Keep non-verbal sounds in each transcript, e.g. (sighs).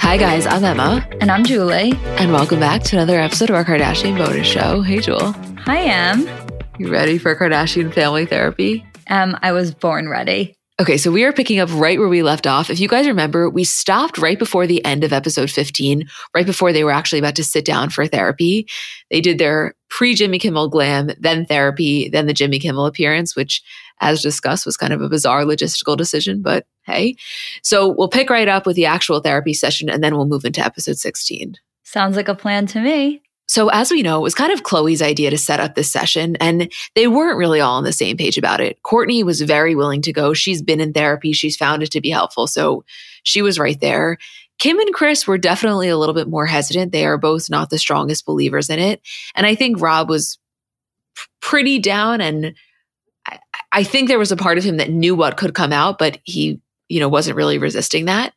Hi, guys, I'm Emma. And I'm Julie. And welcome back to another episode of our Kardashian bonus show. Hey, Jewel. Hi, Em. You ready for Kardashian family therapy? Um, I was born ready. Okay, so we are picking up right where we left off. If you guys remember, we stopped right before the end of episode 15, right before they were actually about to sit down for therapy. They did their pre Jimmy Kimmel glam, then therapy, then the Jimmy Kimmel appearance, which, as discussed, was kind of a bizarre logistical decision, but hey. So we'll pick right up with the actual therapy session and then we'll move into episode 16. Sounds like a plan to me. So, as we know, it was kind of Khloé's idea to set up this session, and they weren't really all on the same page about it. Kourtney was very willing to go. She's been in therapy, she's found it to be helpful. So, she was right there. Kim and Kris were definitely a little bit more hesitant. They are both not the strongest believers in it. And I think Rob was pretty down. And I, I think there was a part of him that knew what could come out, but he, you know, wasn't really resisting that.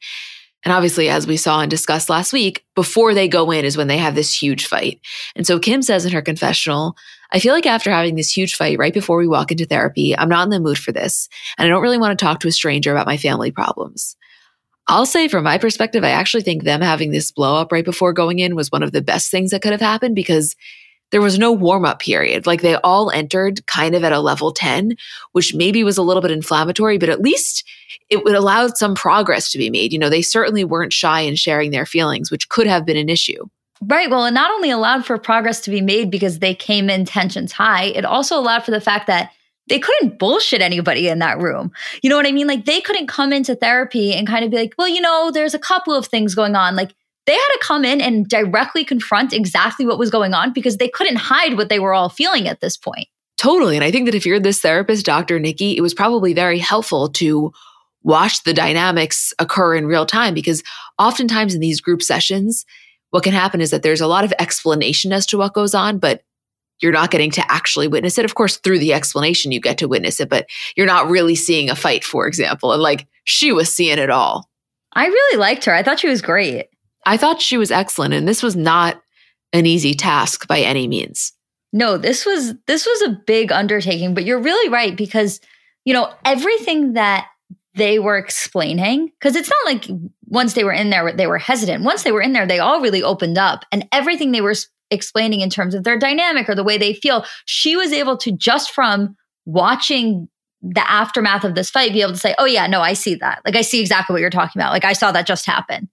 And obviously, as we saw and discussed last week, before they go in is when they have this huge fight. And so Kim says in her confessional, I feel like after having this huge fight right before we walk into therapy, I'm not in the mood for this. And I don't really want to talk to a stranger about my family problems. I'll say from my perspective, I actually think them having this blow up right before going in was one of the best things that could have happened because there was no warm up period. Like they all entered kind of at a level 10, which maybe was a little bit inflammatory, but at least it would allow some progress to be made. You know, they certainly weren't shy in sharing their feelings, which could have been an issue. Right. Well, it not only allowed for progress to be made because they came in tensions high, it also allowed for the fact that they couldn't bullshit anybody in that room. You know what I mean? Like they couldn't come into therapy and kind of be like, well, you know, there's a couple of things going on. Like they had to come in and directly confront exactly what was going on because they couldn't hide what they were all feeling at this point. Totally. And I think that if you're this therapist, Dr. Nikki, it was probably very helpful to watch the dynamics occur in real time because oftentimes in these group sessions, what can happen is that there's a lot of explanation as to what goes on, but you're not getting to actually witness it. Of course, through the explanation, you get to witness it, but you're not really seeing a fight, for example. And like she was seeing it all. I really liked her. I thought she was great. I thought she was excellent, and this was not an easy task by any means. No, this was this was a big undertaking, but you're really right because you know everything that they were explaining because it's not like once they were in there they were hesitant. Once they were in there, they all really opened up, and everything they were explaining in terms of their dynamic or the way they feel, she was able to just from watching the aftermath of this fight be able to say, "Oh yeah, no, I see that. Like I see exactly what you're talking about. Like I saw that just happen."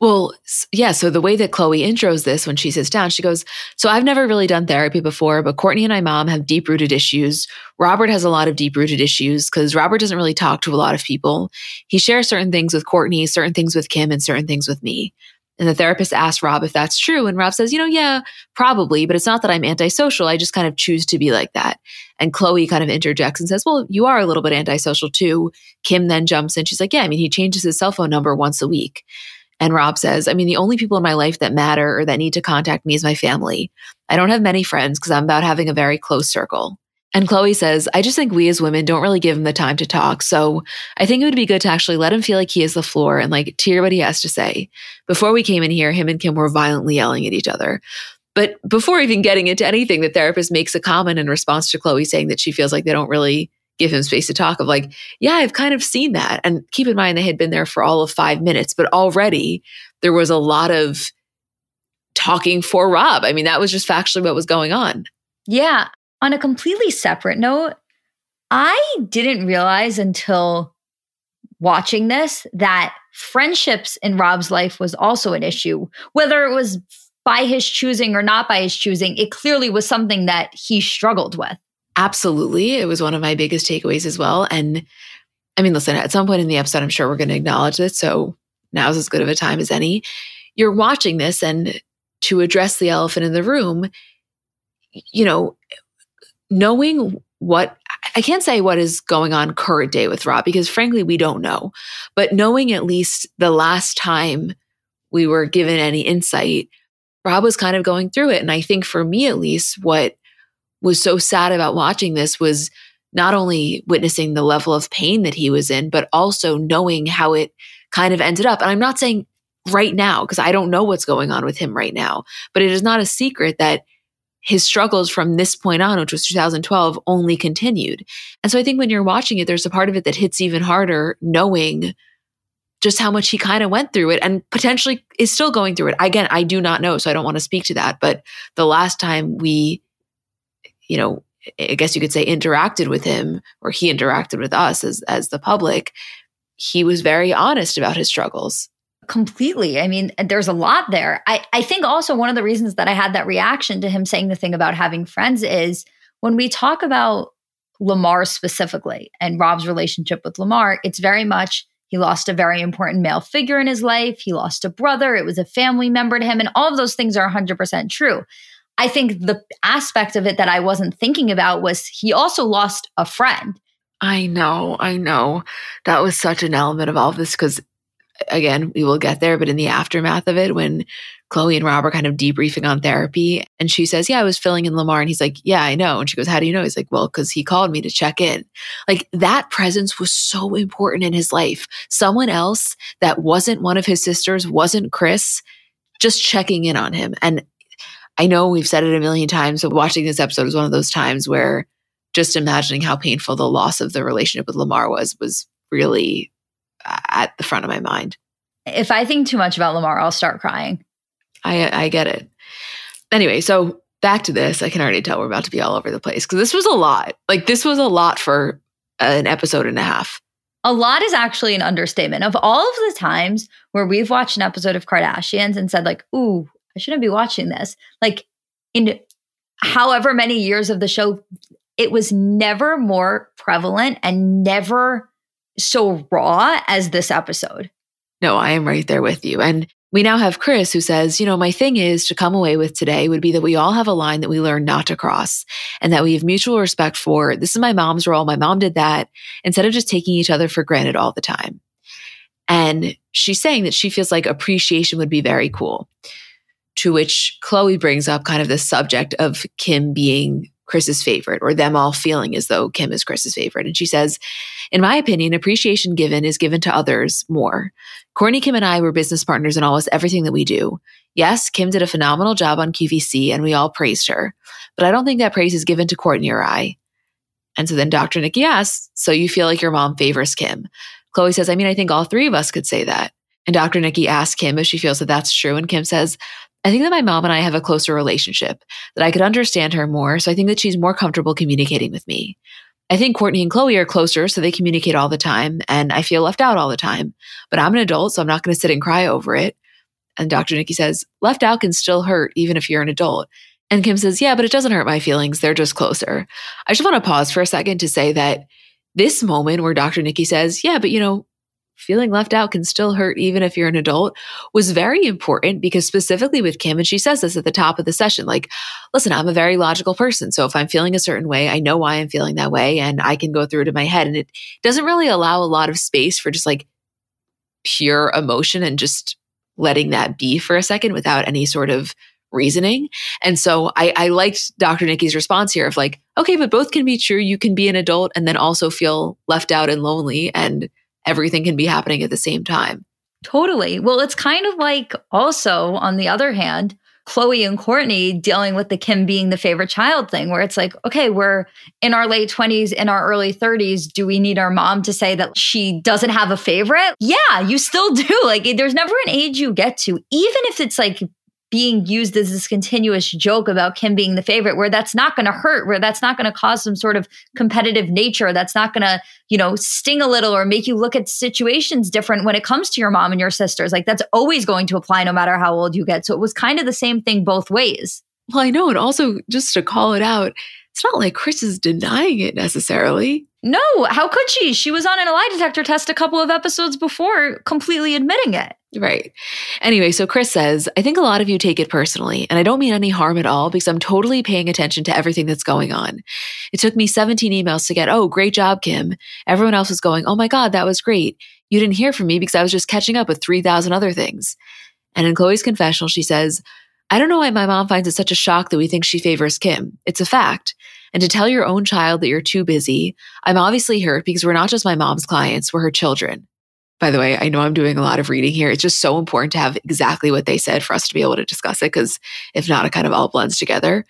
Well, yeah. So the way that Khloé intros this when she sits down, she goes, So I've never really done therapy before, but Kourtney and my mom have deep rooted issues. Robert has a lot of deep rooted issues because Robert doesn't really talk to a lot of people. He shares certain things with Kourtney, certain things with Kim, and certain things with me. And the therapist asks Rob if that's true. And Rob says, You know, yeah, probably, but it's not that I'm antisocial. I just kind of choose to be like that. And Khloé kind of interjects and says, Well, you are a little bit antisocial too. Kim then jumps in. She's like, Yeah, I mean, he changes his cell phone number once a week. And Rob says, I mean, the only people in my life that matter or that need to contact me is my family. I don't have many friends because I'm about having a very close circle. And Khloé says, I just think we as women don't really give him the time to talk. So I think it would be good to actually let him feel like he is the floor and like to hear what he has to say. Before we came in here, him and Kim were violently yelling at each other. But before even getting into anything, the therapist makes a comment in response to Khloé saying that she feels like they don't really give him space to talk of like, yeah, I've kind of seen that. And keep in mind, they had been there for all of five minutes, but already there was a lot of talking for Rob. I mean, that was just factually what was going on. Yeah. On a completely separate note, I didn't realize until watching this that friendships in Rob's life was also an issue. Whether it was by his choosing or not by his choosing, it clearly was something that he struggled with. Absolutely. It was one of my biggest takeaways as well. And I mean, listen, at some point in the episode, I'm sure we're going to acknowledge this. So now's as good of a time as any. You're watching this, and to address the elephant in the room, you know, knowing what I can't say what is going on current day with Rob because frankly, we don't know. But knowing at least the last time we were given any insight, Rob was kind of going through it. And I think for me, at least, what was so sad about watching this was not only witnessing the level of pain that he was in, but also knowing how it kind of ended up. And I'm not saying right now, because I don't know what's going on with him right now, but it is not a secret that his struggles from this point on, which was 2012, only continued. And so I think when you're watching it, there's a part of it that hits even harder knowing just how much he kind of went through it and potentially is still going through it. Again, I do not know, so I don't want to speak to that. But the last time we, you know, I guess you could say interacted with him or he interacted with us as as the public, he was very honest about his struggles. Completely. I mean, there's a lot there. I, I think also one of the reasons that I had that reaction to him saying the thing about having friends is when we talk about Lamar specifically and Rob's relationship with Lamar, it's very much he lost a very important male figure in his life. He lost a brother. It was a family member to him. And all of those things are 100% true. I think the aspect of it that I wasn't thinking about was he also lost a friend. I know, I know. That was such an element of all of this because, again, we will get there, but in the aftermath of it, when Khloé and Rob are kind of debriefing on therapy, and she says, Yeah, I was filling in Lamar. And he's like, Yeah, I know. And she goes, How do you know? He's like, Well, because he called me to check in. Like that presence was so important in his life. Someone else that wasn't one of his sisters, wasn't Kris, just checking in on him. And I know we've said it a million times, but watching this episode was one of those times where just imagining how painful the loss of the relationship with Lamar was was really uh, at the front of my mind. If I think too much about Lamar, I'll start crying. I I get it. Anyway, so back to this. I can already tell we're about to be all over the place because this was a lot. Like this was a lot for an episode and a half. A lot is actually an understatement. Of all of the times where we've watched an episode of Kardashians and said like, "Ooh, I shouldn't be watching this. Like in however many years of the show, it was never more prevalent and never so raw as this episode. No, I am right there with you. And we now have Kris who says, you know, my thing is to come away with today would be that we all have a line that we learn not to cross and that we have mutual respect for. This is my mom's role. My mom did that instead of just taking each other for granted all the time. And she's saying that she feels like appreciation would be very cool to which Khloé brings up kind of the subject of Kim being Kris's favorite or them all feeling as though Kim is Kris's favorite. And she says, in my opinion, appreciation given is given to others more. Kourtney, Kim, and I were business partners in almost everything that we do. Yes, Kim did a phenomenal job on QVC and we all praised her, but I don't think that praise is given to Kourtney or I. And so then Dr. Nikki asks, so you feel like your mom favors Kim? Khloé says, I mean, I think all three of us could say that. And Dr. Nikki asks Kim if she feels that that's true. And Kim says, I think that my mom and I have a closer relationship, that I could understand her more. So I think that she's more comfortable communicating with me. I think Kourtney and Khloé are closer, so they communicate all the time, and I feel left out all the time. But I'm an adult, so I'm not going to sit and cry over it. And Dr. Nikki says, left out can still hurt, even if you're an adult. And Kim says, yeah, but it doesn't hurt my feelings. They're just closer. I just want to pause for a second to say that this moment where Dr. Nikki says, yeah, but you know, feeling left out can still hurt even if you're an adult was very important because specifically with Kim, and she says this at the top of the session, like, listen, I'm a very logical person. So if I'm feeling a certain way, I know why I'm feeling that way and I can go through it in my head. And it doesn't really allow a lot of space for just like pure emotion and just letting that be for a second without any sort of reasoning. And so I, I liked Dr. Nikki's response here of like, okay, but both can be true. You can be an adult and then also feel left out and lonely and everything can be happening at the same time. Totally. Well, it's kind of like also, on the other hand, Khloé and Kourtney dealing with the Kim being the favorite child thing, where it's like, okay, we're in our late 20s, in our early 30s. Do we need our mom to say that she doesn't have a favorite? Yeah, you still (laughs) do. Like, there's never an age you get to, even if it's like being used as this continuous joke about Kim being the favorite, where that's not going to hurt, where that's not going to cause some sort of competitive nature, that's not going to, you know, sting a little or make you look at situations different when it comes to your mom and your sisters. Like that's always going to apply no matter how old you get. So it was kind of the same thing both ways. Well, I know. And also, just to call it out, it's not like Kris is denying it necessarily. No, how could she? She was on an lie detector test a couple of episodes before completely admitting it. Right. Anyway, so Kris says, I think a lot of you take it personally, and I don't mean any harm at all because I'm totally paying attention to everything that's going on. It took me 17 emails to get, oh, great job, Kim. Everyone else was going, oh my God, that was great. You didn't hear from me because I was just catching up with 3,000 other things. And in Khloé's confessional, she says, I don't know why my mom finds it such a shock that we think she favors Kim. It's a fact. And to tell your own child that you're too busy, I'm obviously hurt because we're not just my mom's clients, we're her children. By the way, I know I'm doing a lot of reading here. It's just so important to have exactly what they said for us to be able to discuss it, because if not, it kind of all blends together.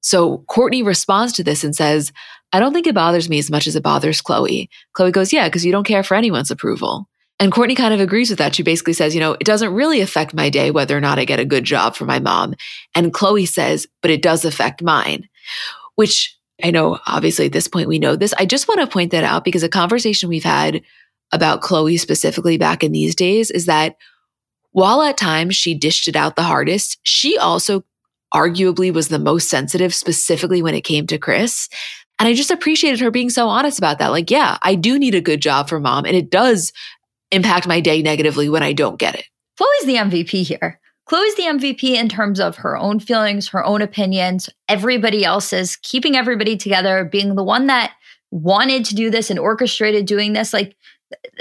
So Kourtney responds to this and says, I don't think it bothers me as much as it bothers Khloé. Khloé goes, Yeah, because you don't care for anyone's approval. And Kourtney kind of agrees with that. She basically says, you know, it doesn't really affect my day whether or not I get a good job for my mom. And Khloé says, but it does affect mine, which I know obviously at this point we know this. I just want to point that out because a conversation we've had about Khloé specifically back in these days is that while at times she dished it out the hardest, she also arguably was the most sensitive, specifically when it came to Kris. And I just appreciated her being so honest about that. Like, yeah, I do need a good job for mom, and it does impact my day negatively when I don't get it. Khloé's the MVP here. Khloé's the MVP in terms of her own feelings, her own opinions, everybody else's, keeping everybody together, being the one that wanted to do this and orchestrated doing this. Like,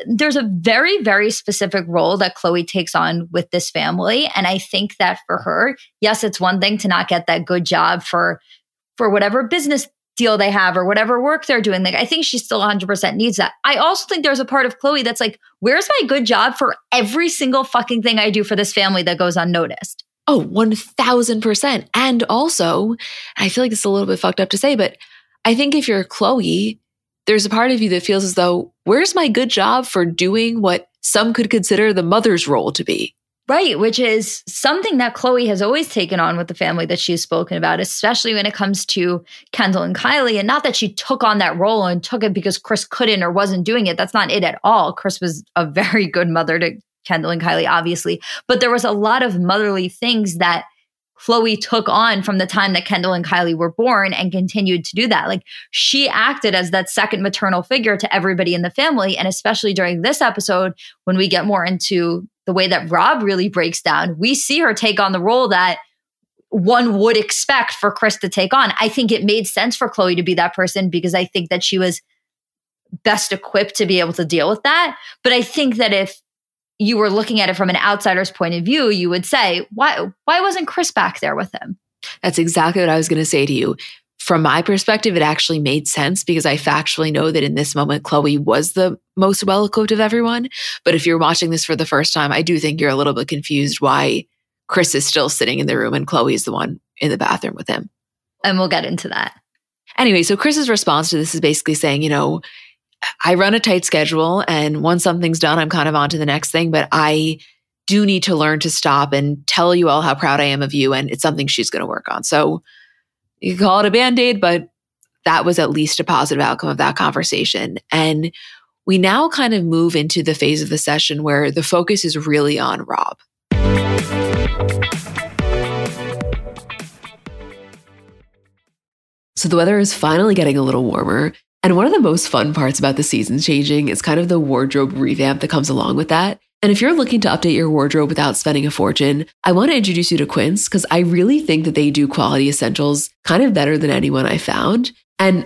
there's a very, very specific role that Khloé takes on with this family. And I think that for her, yes, it's one thing to not get that good job for for whatever business deal they have or whatever work they're doing. Like, I think she still 100% needs that. I also think there's a part of Khloé that's like, where's my good job for every single fucking thing I do for this family that goes unnoticed? Oh, 1000%. And also, I feel like it's a little bit fucked up to say, but I think if you're Khloé, there's a part of you that feels as though, where's my good job for doing what some could consider the mother's role to be? Right, which is something that Khloé has always taken on with the family that she's spoken about, especially when it comes to Kendall and Kylie. And not that she took on that role and took it because Kris couldn't or wasn't doing it. That's not it at all. Kris was a very good mother to Kendall and Kylie, obviously. But there was a lot of motherly things that Khloé took on from the time that Kendall and Kylie were born and continued to do that. Like she acted as that second maternal figure to everybody in the family. And especially during this episode, when we get more into the way that Rob really breaks down, we see her take on the role that one would expect for Kris to take on. I think it made sense for Khloé to be that person because I think that she was best equipped to be able to deal with that. But I think that if you were looking at it from an outsider's point of view, you would say, why why wasn't Kris back there with him? That's exactly what I was going to say to you. From my perspective, it actually made sense because I factually know that in this moment, Khloé was the most well equipped of everyone. But if you're watching this for the first time, I do think you're a little bit confused why Kris is still sitting in the room and Khloé is the one in the bathroom with him. And we'll get into that. Anyway, so Kris's response to this is basically saying, you know, I run a tight schedule and once something's done, I'm kind of on to the next thing, but I do need to learn to stop and tell you all how proud I am of you. And it's something she's going to work on. So you can call it a band aid, but that was at least a positive outcome of that conversation. And we now kind of move into the phase of the session where the focus is really on Rob. So the weather is finally getting a little warmer. And one of the most fun parts about the seasons changing is kind of the wardrobe revamp that comes along with that. And if you're looking to update your wardrobe without spending a fortune, I want to introduce you to Quince because I really think that they do quality essentials kind of better than anyone I found. And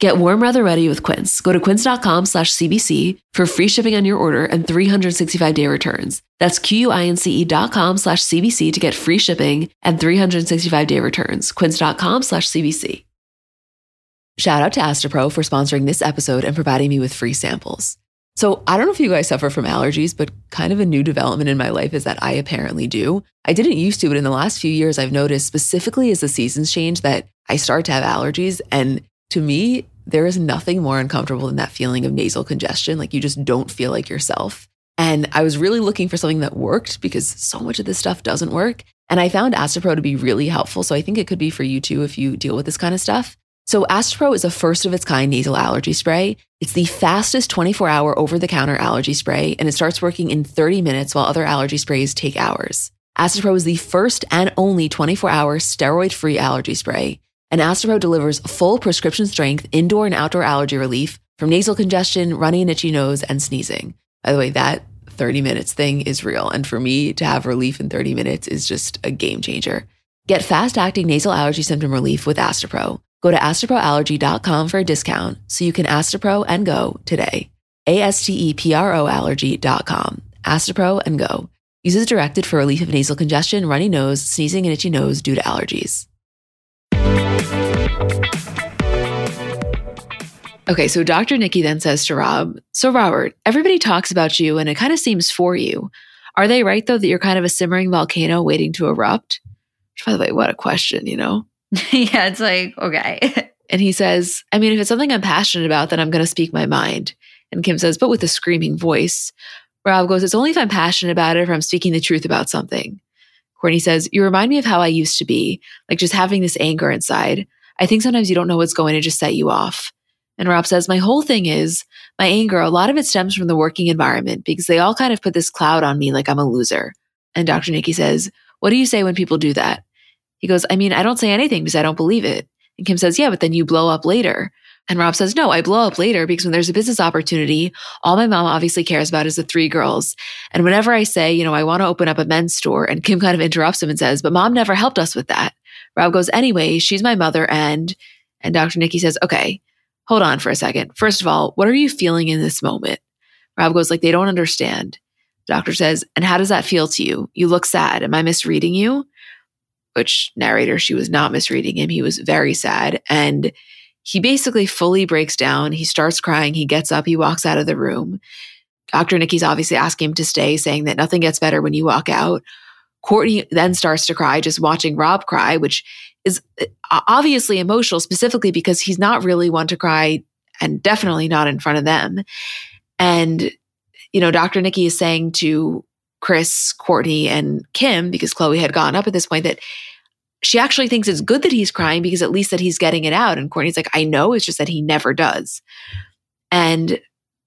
Get warm weather ready with Quince. Go to quince.com slash CBC for free shipping on your order and 365 day returns. That's Q-U-I-N-C-E dot com slash CBC to get free shipping and 365 day returns. Quince.com slash CBC. Shout out to Astepro for sponsoring this episode and providing me with free samples. So I don't know if you guys suffer from allergies, but kind of a new development in my life is that I apparently do. I didn't used to, but in the last few years, I've noticed specifically as the seasons change that I start to have allergies. And to me, there is nothing more uncomfortable than that feeling of nasal congestion. Like you just don't feel like yourself. And I was really looking for something that worked because so much of this stuff doesn't work. And I found Astepro to be really helpful. So I think it could be for you too if you deal with this kind of stuff. So Astepro is a first of its kind nasal allergy spray. It's the fastest 24 hour over the counter allergy spray, and it starts working in 30 minutes while other allergy sprays take hours. Astepro is the first and only 24 hour steroid free allergy spray. And Astepro delivers full prescription strength indoor and outdoor allergy relief from nasal congestion, runny and itchy nose, and sneezing. By the way, that 30 minutes thing is real. And for me to have relief in 30 minutes is just a game changer. Get fast acting nasal allergy symptom relief with Astepro. Go to asteproallergy.com for a discount so you can Astepro and go today. A S T E P R O allergy.com. Astepro and go. Uses directed for relief of nasal congestion, runny nose, sneezing, and itchy nose due to allergies. Okay, so Dr. Nikki then says to Rob, So, Robert, everybody talks about you and it kind of seems for you. Are they right, though, that you're kind of a simmering volcano waiting to erupt? Which, by the way, what a question, you know? (laughs) yeah, it's like, okay. (laughs) and he says, I mean, if it's something I'm passionate about, then I'm going to speak my mind. And Kim says, but with a screaming voice. Rob goes, It's only if I'm passionate about it or if I'm speaking the truth about something. Kourtney says, You remind me of how I used to be, like just having this anger inside. I think sometimes you don't know what's going to just set you off. And Rob says, My whole thing is my anger, a lot of it stems from the working environment because they all kind of put this cloud on me like I'm a loser. And Dr. Nikki says, What do you say when people do that? He goes, I mean, I don't say anything because I don't believe it. And Kim says, Yeah, but then you blow up later. And Rob says, No, I blow up later because when there's a business opportunity, all my mom obviously cares about is the three girls. And whenever I say, you know, I want to open up a men's store, and Kim kind of interrupts him and says, But mom never helped us with that. Rob goes, Anyway, she's my mother. And, and Dr. Nikki says, Okay, hold on for a second. First of all, what are you feeling in this moment? Rob goes, like, they don't understand. Doctor says, and how does that feel to you? You look sad. Am I misreading you? Which narrator, she was not misreading him. He was very sad. And he basically fully breaks down. He starts crying. He gets up. He walks out of the room. Dr. Nikki's obviously asking him to stay, saying that nothing gets better when you walk out. Kourtney then starts to cry, just watching Rob cry, which is uh, obviously emotional, specifically because he's not really one to cry and definitely not in front of them. And, you know, Dr. Nikki is saying to Kris, Kourtney, and Kim, because Khloé had gone up at this point, that she actually thinks it's good that he's crying because at least that he's getting it out. And Kourtney's like, I know, it's just that he never does. And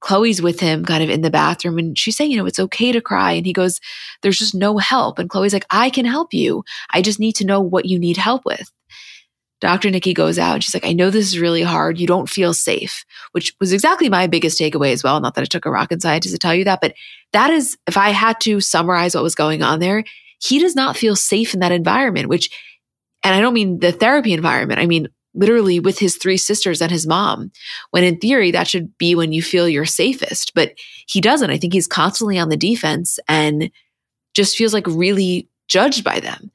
Khloé's with him kind of in the bathroom and she's saying, you know, it's okay to cry. And he goes, there's just no help. And Khloé's like, I can help you. I just need to know what you need help with. Dr. Nikki goes out and she's like, I know this is really hard. You don't feel safe, which was exactly my biggest takeaway as well. Not that it took a rocket scientist to tell you that, but that is, if I had to summarize what was going on there, he does not feel safe in that environment, which, and I don't mean the therapy environment. I mean, literally with his three sisters and his mom, when in theory, that should be when you feel you're safest. But he doesn't. I think he's constantly on the defense and just feels like really judged by them.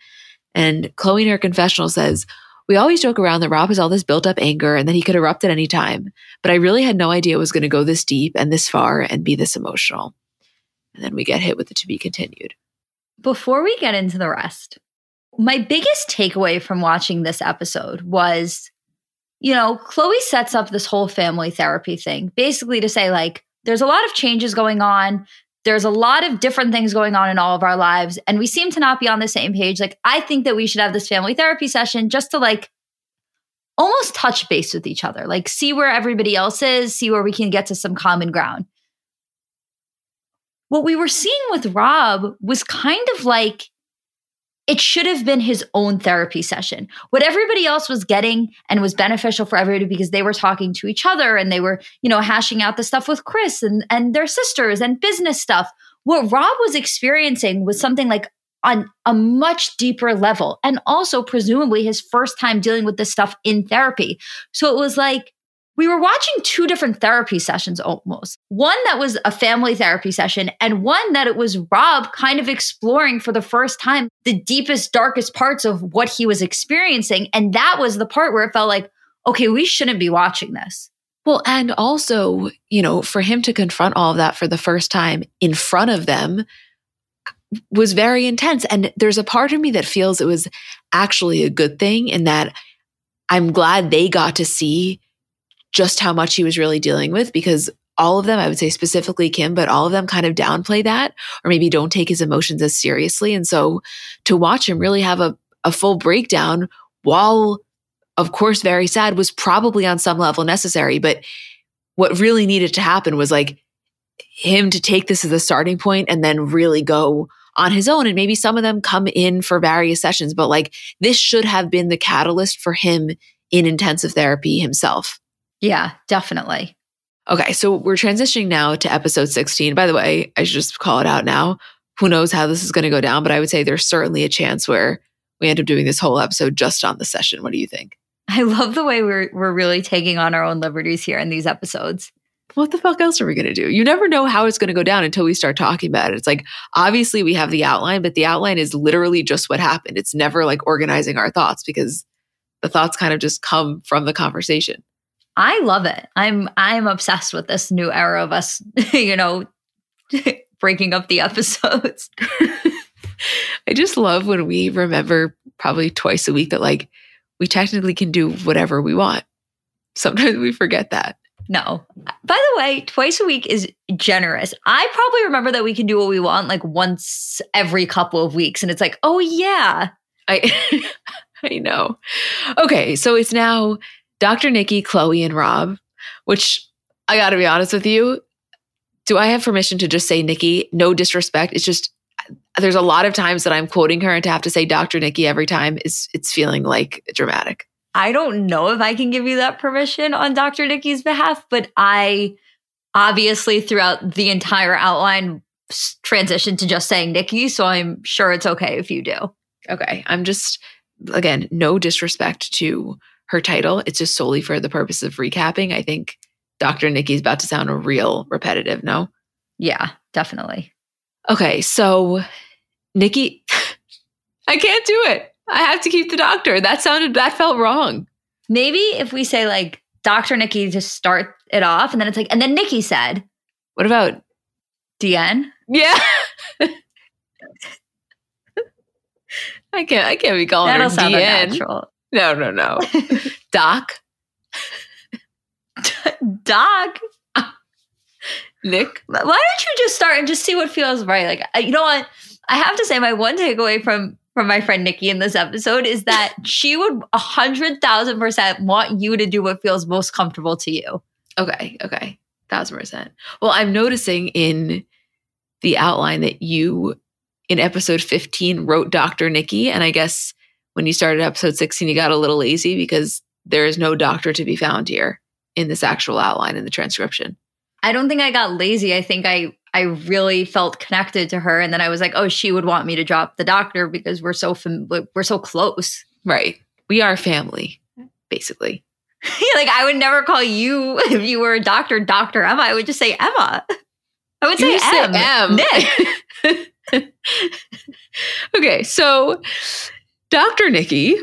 And Khloé in her confessional says, we always joke around that Rob has all this built up anger and that he could erupt at any time, but I really had no idea it was going to go this deep and this far and be this emotional. And then we get hit with the to be continued. Before we get into the rest, my biggest takeaway from watching this episode was you know, Khloé sets up this whole family therapy thing basically to say, like, there's a lot of changes going on. There's a lot of different things going on in all of our lives, and we seem to not be on the same page. Like, I think that we should have this family therapy session just to, like, almost touch base with each other, like, see where everybody else is, see where we can get to some common ground. What we were seeing with Rob was kind of like it should have been his own therapy session. What everybody else was getting and was beneficial for everybody because they were talking to each other and they were, you know, hashing out the stuff with Kris and, and their sisters and business stuff. What Rob was experiencing was something like on a much deeper level and also presumably his first time dealing with this stuff in therapy. So it was like we were watching two different therapy sessions almost. One that was a family therapy session, and one that it was Rob kind of exploring for the first time the deepest, darkest parts of what he was experiencing. And that was the part where it felt like, okay, we shouldn't be watching this. Well, and also, you know, for him to confront all of that for the first time in front of them was very intense. And there's a part of me that feels it was actually a good thing in that I'm glad they got to see just how much he was really dealing with because all of them, I would say specifically Kim, but all of them kind of downplay that or maybe don't take his emotions as seriously. And so to watch him really have a, a full breakdown while, of course, very sad was probably on some level necessary. But what really needed to happen was like him to take this as a starting point and then really go on his own. And maybe some of them come in for various sessions, but like this should have been the catalyst for him in intensive therapy himself. Yeah, definitely. Okay, so we're transitioning now to episode 16. By the way, I should just call it out now. Who knows how this is going to go down, but I would say there's certainly a chance where we end up doing this whole episode just on the session. What do you think? I love the way we're we're really taking on our own liberties here in these episodes. What the fuck else are we going to do? You never know how it's going to go down until we start talking about it. It's like obviously we have the outline, but the outline is literally just what happened. It's never like organizing our thoughts because the thoughts kind of just come from the conversation. I love it. I'm I'm obsessed with this new era of us, (laughs) you know, (laughs) breaking up the episodes. (laughs) I just love when we remember probably twice a week that like we technically can do whatever we want. Sometimes we forget that. No. By the way, twice a week is generous. I probably remember that we can do what we want like once every couple of weeks and it's like, "Oh yeah." I I know. Okay, so it's now Dr. Nikki, Khloé, and Rob, which I got to be honest with you. Do I have permission to just say Nikki? No disrespect. It's just there's a lot of times that I'm quoting her and to have to say Dr. Nikki every time is it's feeling like dramatic. I don't know if I can give you that permission on Dr. Nikki's behalf, but I obviously throughout the entire outline transitioned to just saying Nikki, so I'm sure it's okay if you do. Okay. I'm just again, no disrespect to her title. It's just solely for the purpose of recapping. I think Dr. Nikki's about to sound a real repetitive, no? Yeah, definitely. Okay, so Nikki, (laughs) I can't do it. I have to keep the doctor. That sounded, that felt wrong. Maybe if we say like Dr. Nikki to start it off, and then it's like, and then Nikki said, What about DN? Yeah. (laughs) I can't. I can't be calling That'll her sound DN. unnatural. No, no, no. (laughs) Doc, (laughs) Doc, Nick. why don't you just start and just see what feels right? Like, you know what? I have to say, my one takeaway from from my friend Nikki in this episode is that (laughs) she would a hundred thousand percent want you to do what feels most comfortable to you. Okay, okay, thousand percent. Well, I'm noticing in the outline that you, in episode 15, wrote Doctor Nikki, and I guess when you started episode 16, you got a little lazy because there is no doctor to be found here in this actual outline in the transcription. I don't think I got lazy. I think I I really felt connected to her, and then I was like, oh, she would want me to drop the doctor because we're so fam- we're so close. Right. We are family, basically. (laughs) (laughs) like I would never call you (laughs) if you were a doctor, Doctor Emma. I would just say Emma. I would say M. M. Nick. okay, so Dr. Nikki,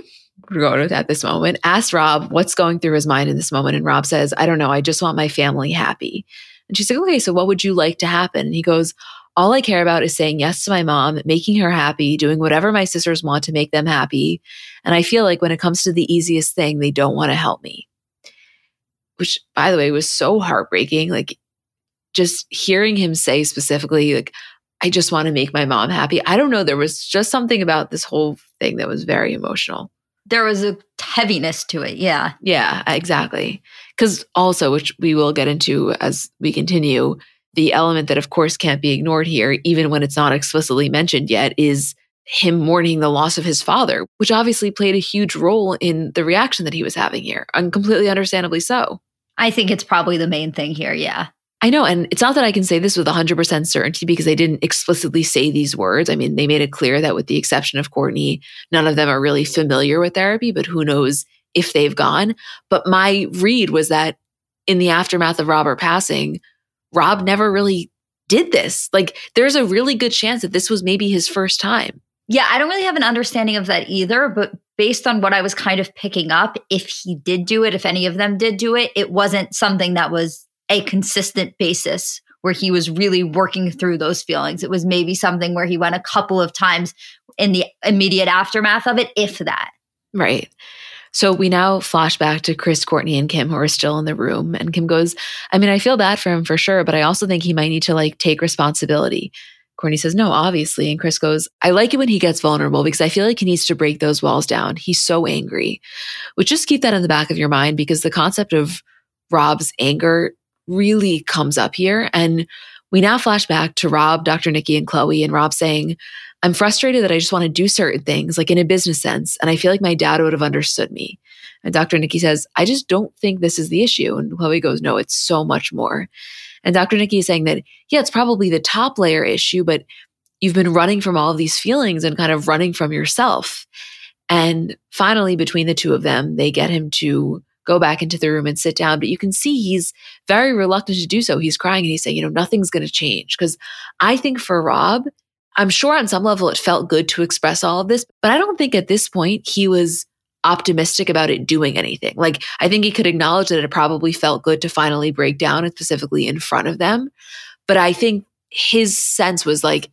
with at this moment, asked Rob what's going through his mind in this moment. And Rob says, I don't know, I just want my family happy. And she's like, okay, so what would you like to happen? And he goes, all I care about is saying yes to my mom, making her happy, doing whatever my sisters want to make them happy. And I feel like when it comes to the easiest thing, they don't want to help me. Which, by the way, was so heartbreaking. Like, just hearing him say specifically, like, I just want to make my mom happy. I don't know. There was just something about this whole thing that was very emotional. There was a heaviness to it. Yeah. Yeah, exactly. Because also, which we will get into as we continue, the element that, of course, can't be ignored here, even when it's not explicitly mentioned yet, is him mourning the loss of his father, which obviously played a huge role in the reaction that he was having here, and completely understandably so. I think it's probably the main thing here. Yeah. I know. And it's not that I can say this with 100% certainty because they didn't explicitly say these words. I mean, they made it clear that with the exception of Kourtney, none of them are really familiar with therapy, but who knows if they've gone. But my read was that in the aftermath of Robert passing, Rob never really did this. Like, there's a really good chance that this was maybe his first time. Yeah, I don't really have an understanding of that either, but based on what I was kind of picking up, if he did do it, if any of them did do it, it wasn't something that was a consistent basis where he was really working through those feelings. It was maybe something where he went a couple of times in the immediate aftermath of it, if that. Right. So we now flash back to Kris, Kourtney, and Kim who are still in the room. And Kim goes, I mean, I feel bad for him for sure, but I also think he might need to like take responsibility. Kourtney says, No, obviously. And Kris goes, I like it when he gets vulnerable because I feel like he needs to break those walls down. He's so angry. Which just keep that in the back of your mind because the concept of Rob's anger really comes up here. And we now flash back to Rob, Dr. Nikki, and Khloé, and Rob saying, I'm frustrated that I just want to do certain things, like in a business sense, and I feel like my dad would have understood me. And Dr. Nikki says, I just don't think this is the issue. And Khloé goes, No, it's so much more. And Dr. Nikki is saying that, yeah, it's probably the top layer issue, but you've been running from all of these feelings and kind of running from yourself. And finally, between the two of them, they get him to go back into the room and sit down. But you can see he's very reluctant to do so. He's crying and he's saying, you know, nothing's going to change. Because I think for Rob, I'm sure on some level it felt good to express all of this, but I don't think at this point he was optimistic about it doing anything. Like, I think he could acknowledge that it probably felt good to finally break down and specifically in front of them. But I think his sense was like,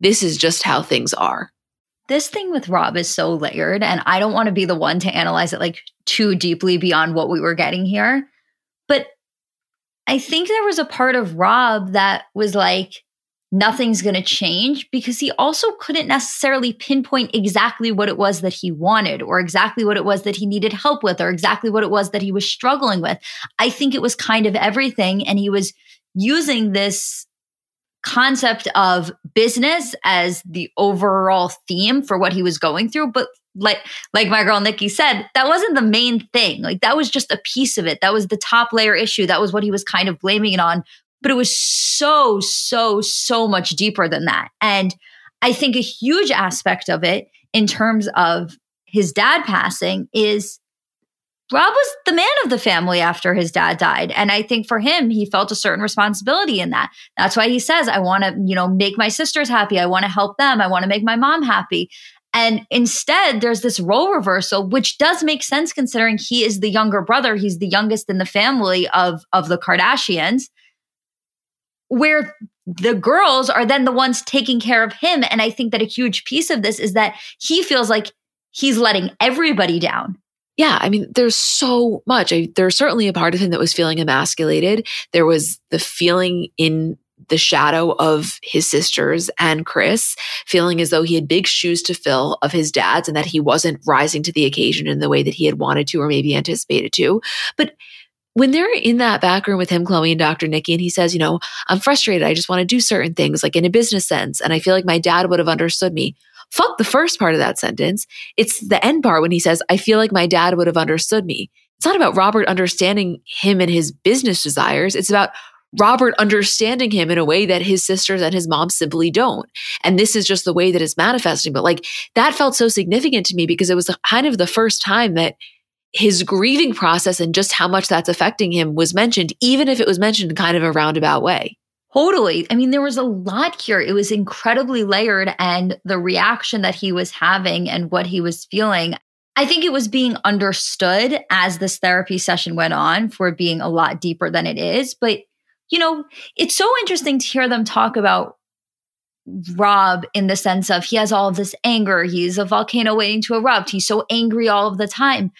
this is just how things are this thing with Rob is so layered, and I don't want to be the one to analyze it like too deeply beyond what we were getting here. But I think there was a part of Rob that was like, nothing's going to change because he also couldn't necessarily pinpoint exactly what it was that he wanted or exactly what it was that he needed help with or exactly what it was that he was struggling with. I think it was kind of everything. And he was using this concept of business as the overall theme for what he was going through. But like like my girl Nikki said that wasn't the main thing. Like that was just a piece of it. That was the top layer issue. That was what he was kind of blaming it on. But it was so so so much deeper than that. And i think a huge aspect of it in terms of his dad passing is Rob was the man of the family after his dad died. And I think for him, he felt a certain responsibility in that. That's why he says, I want to, you know, make my sisters happy. I want to help them. I want to make my mom happy. And instead, there's this role reversal, which does make sense considering he is the younger brother. He's the youngest in the family of, of the Kardashians, where the girls are then the ones taking care of him. And I think that a huge piece of this is that he feels like he's letting everybody down yeah, I mean, there's so much. I, there's certainly a part of him that was feeling emasculated. There was the feeling in the shadow of his sisters and Kris, feeling as though he had big shoes to fill of his dad's and that he wasn't rising to the occasion in the way that he had wanted to or maybe anticipated to. But when they're in that back room with him, Khloé and Dr. Nikki, and he says, you know, I'm frustrated. I just want to do certain things, like in a business sense. And I feel like my dad would have understood me. Fuck the first part of that sentence. It's the end part when he says, I feel like my dad would have understood me. It's not about Robert understanding him and his business desires. It's about Robert understanding him in a way that his sisters and his mom simply don't. And this is just the way that it's manifesting. But like that felt so significant to me because it was kind of the first time that his grieving process and just how much that's affecting him was mentioned, even if it was mentioned in kind of a roundabout way. Totally. I mean, there was a lot here. It was incredibly layered, and the reaction that he was having and what he was feeling. I think it was being understood as this therapy session went on for being a lot deeper than it is. But, you know, it's so interesting to hear them talk about Rob in the sense of he has all of this anger. He's a volcano waiting to erupt. He's so angry all of the time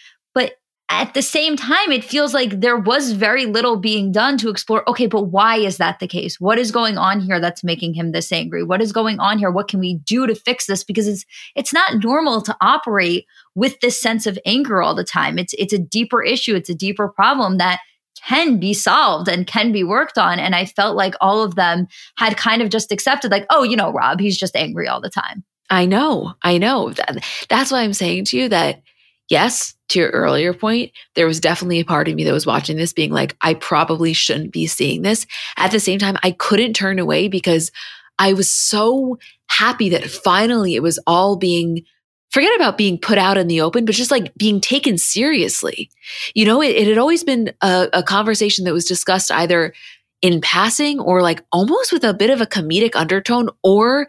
at the same time, it feels like there was very little being done to explore okay, but why is that the case? What is going on here that's making him this angry? What is going on here? What can we do to fix this? Because it's it's not normal to operate with this sense of anger all the time. It's it's a deeper issue, it's a deeper problem that can be solved and can be worked on. And I felt like all of them had kind of just accepted, like, oh, you know, Rob, he's just angry all the time. I know. I know. That's why I'm saying to you that yes, to your earlier point, there was definitely a part of me that was watching this being like, I probably shouldn't be seeing this. At the same time, I couldn't turn away because I was so happy that finally it was all being forget about being put out in the open, but just like being taken seriously. You know, it, it had always been a, a conversation that was discussed either in passing or like almost with a bit of a comedic undertone or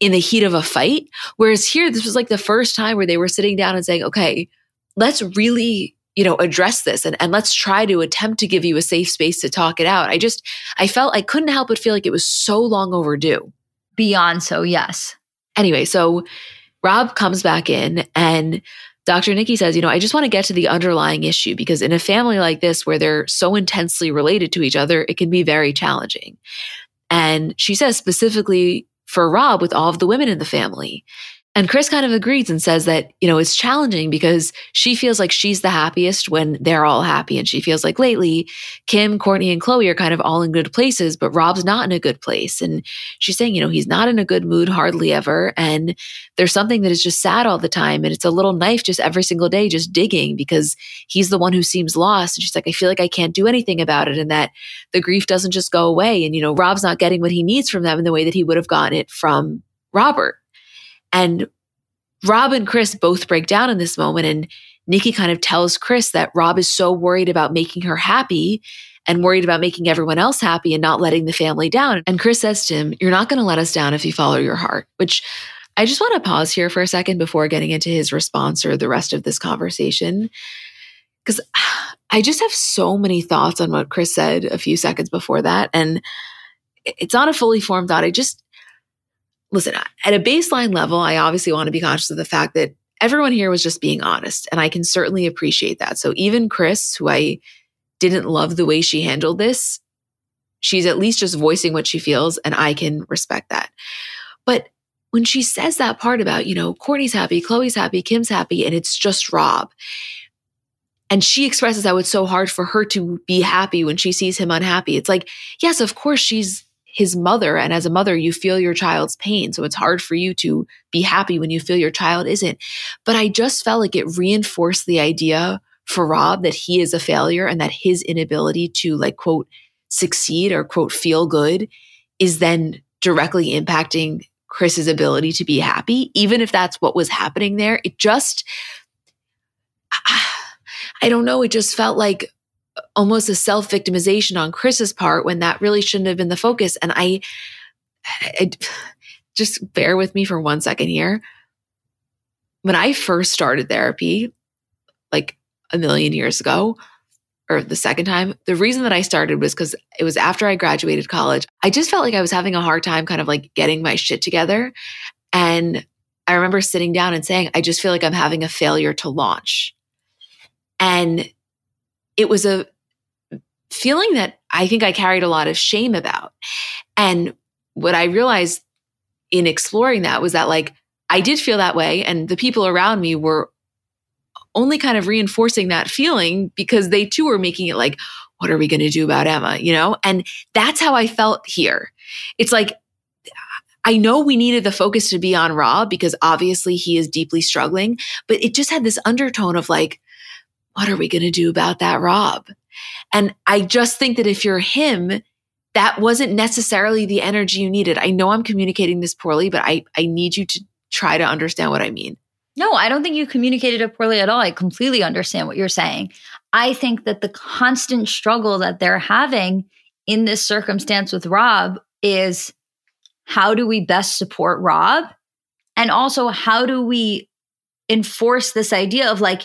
in the heat of a fight. Whereas here, this was like the first time where they were sitting down and saying, okay, let's really you know address this and, and let's try to attempt to give you a safe space to talk it out. I just i felt i couldn't help but feel like it was so long overdue. Beyond so yes. Anyway so rob comes back in and dr nikki says you know i just want to get to the underlying issue because in a family like this where they're so intensely related to each other it can be very challenging. And she says specifically for rob with all of the women in the family and Kris kind of agrees and says that, you know, it's challenging because she feels like she's the happiest when they're all happy. And she feels like lately, Kim, Kourtney, and Khloé are kind of all in good places, but Rob's not in a good place. And she's saying, you know, he's not in a good mood hardly ever. And there's something that is just sad all the time. And it's a little knife just every single day, just digging because he's the one who seems lost. And she's like, I feel like I can't do anything about it. And that the grief doesn't just go away. And, you know, Rob's not getting what he needs from them in the way that he would have gotten it from Robert. And Rob and Kris both break down in this moment. And Nikki kind of tells Kris that Rob is so worried about making her happy and worried about making everyone else happy and not letting the family down. And Kris says to him, You're not going to let us down if you follow your heart, which I just want to pause here for a second before getting into his response or the rest of this conversation. Because I just have so many thoughts on what Kris said a few seconds before that. And it's not a fully formed thought. I just, listen, at a baseline level, I obviously want to be conscious of the fact that everyone here was just being honest. And I can certainly appreciate that. So even Kris, who I didn't love the way she handled this, she's at least just voicing what she feels. And I can respect that. But when she says that part about, you know, Kourtney's happy, Khloé's happy, Kim's happy, and it's just Rob. And she expresses how it's so hard for her to be happy when she sees him unhappy. It's like, yes, of course she's his mother. And as a mother, you feel your child's pain. So it's hard for you to be happy when you feel your child isn't. But I just felt like it reinforced the idea for Rob that he is a failure and that his inability to, like, quote, succeed or, quote, feel good is then directly impacting Kris's ability to be happy, even if that's what was happening there. It just, (sighs) I don't know. It just felt like almost a self victimization on Kris's part when that really shouldn't have been the focus. And I, I, just bear with me for one second here. When I first started therapy, like a million years ago, or the second time, the reason that I started was because it was after I graduated college. I just felt like I was having a hard time kind of like getting my shit together. And I remember sitting down and saying, I just feel like I'm having a failure to launch. And it was a feeling that I think I carried a lot of shame about. And what I realized in exploring that was that, like, I did feel that way, and the people around me were only kind of reinforcing that feeling because they too were making it like, what are we going to do about Emma? You know? And that's how I felt here. It's like, I know we needed the focus to be on Rob because obviously he is deeply struggling, but it just had this undertone of like, what are we going to do about that Rob? And I just think that if you're him, that wasn't necessarily the energy you needed. I know I'm communicating this poorly, but I, I need you to try to understand what I mean. No, I don't think you communicated it poorly at all. I completely understand what you're saying. I think that the constant struggle that they're having in this circumstance with Rob is how do we best support Rob? And also, how do we enforce this idea of like,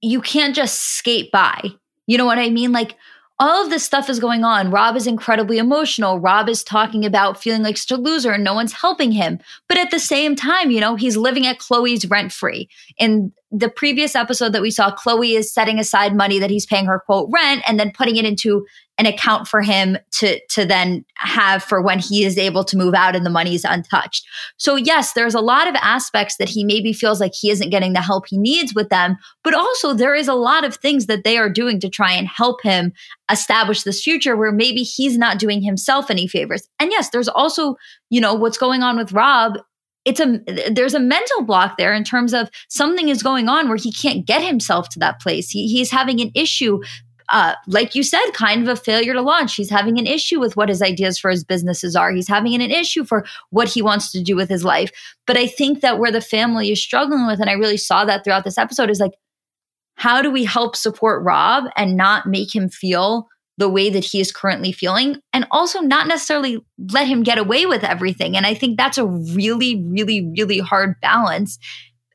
you can't just skate by. You know what I mean? Like all of this stuff is going on. Rob is incredibly emotional. Rob is talking about feeling like such a loser and no one's helping him. But at the same time, you know, he's living at Khloé's rent free. In the previous episode that we saw, Khloé is setting aside money that he's paying her quote rent and then putting it into an account for him to to then have for when he is able to move out and the money is untouched. So yes, there's a lot of aspects that he maybe feels like he isn't getting the help he needs with them, but also there is a lot of things that they are doing to try and help him establish this future where maybe he's not doing himself any favors. And yes, there's also, you know, what's going on with Rob it's a there's a mental block there in terms of something is going on where he can't get himself to that place. He, he's having an issue uh, like you said, kind of a failure to launch. He's having an issue with what his ideas for his businesses are. He's having an issue for what he wants to do with his life. But I think that where the family is struggling with, and I really saw that throughout this episode, is like, how do we help support Rob and not make him feel the way that he is currently feeling and also not necessarily let him get away with everything. And I think that's a really, really, really hard balance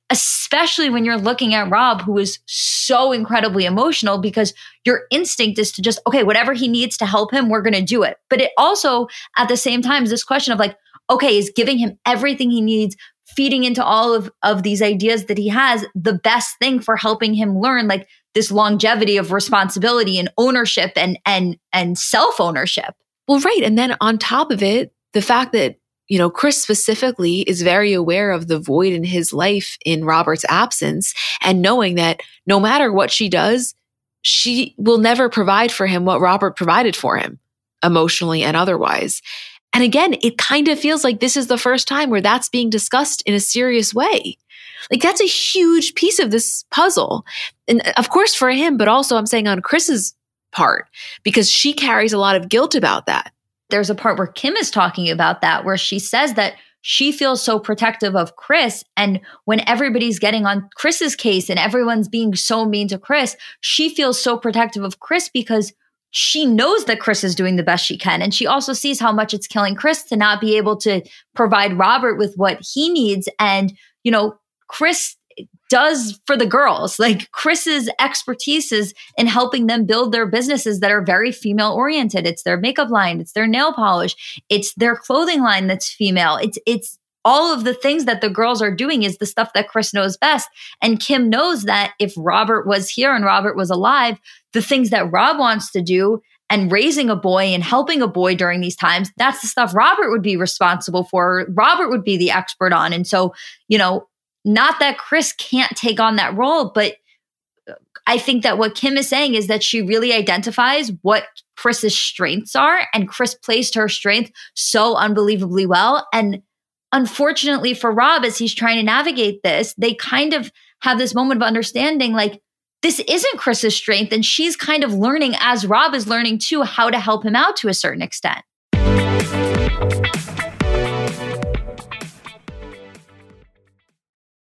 especially when you're looking at Rob, who is so incredibly emotional because your instinct is to just, okay, whatever he needs to help him, we're going to do it. But it also, at the same time, is this question of like, okay, is giving him everything he needs, feeding into all of, of these ideas that he has the best thing for helping him learn like this longevity of responsibility and ownership and and and self-ownership. Well, right. And then on top of it, the fact that you know, Kris specifically is very aware of the void in his life in Robert's absence and knowing that no matter what she does, she will never provide for him what Robert provided for him emotionally and otherwise. And again, it kind of feels like this is the first time where that's being discussed in a serious way. Like that's a huge piece of this puzzle. And uh, of course for him, but also I'm saying on Kris's part, because she carries a lot of guilt about that there's a part where Kim is talking about that, where she says that she feels so protective of Kris. And when everybody's getting on Kris's case and everyone's being so mean to Kris, she feels so protective of Kris because she knows that Kris is doing the best she can. And she also sees how much it's killing Kris to not be able to provide Robert with what he needs. And, you know, Kris does for the girls. Like Kris's expertise is in helping them build their businesses that are very female oriented. It's their makeup line, it's their nail polish, it's their clothing line that's female. It's it's all of the things that the girls are doing is the stuff that Kris knows best. And Kim knows that if Robert was here and Robert was alive, the things that Rob wants to do and raising a boy and helping a boy during these times, that's the stuff Robert would be responsible for. Robert would be the expert on. And so, you know, not that Kris can't take on that role, but I think that what Kim is saying is that she really identifies what Kris's strengths are, and Kris placed her strength so unbelievably well. And unfortunately for Rob, as he's trying to navigate this, they kind of have this moment of understanding like, this isn't Kris's strength. And she's kind of learning, as Rob is learning too, how to help him out to a certain extent.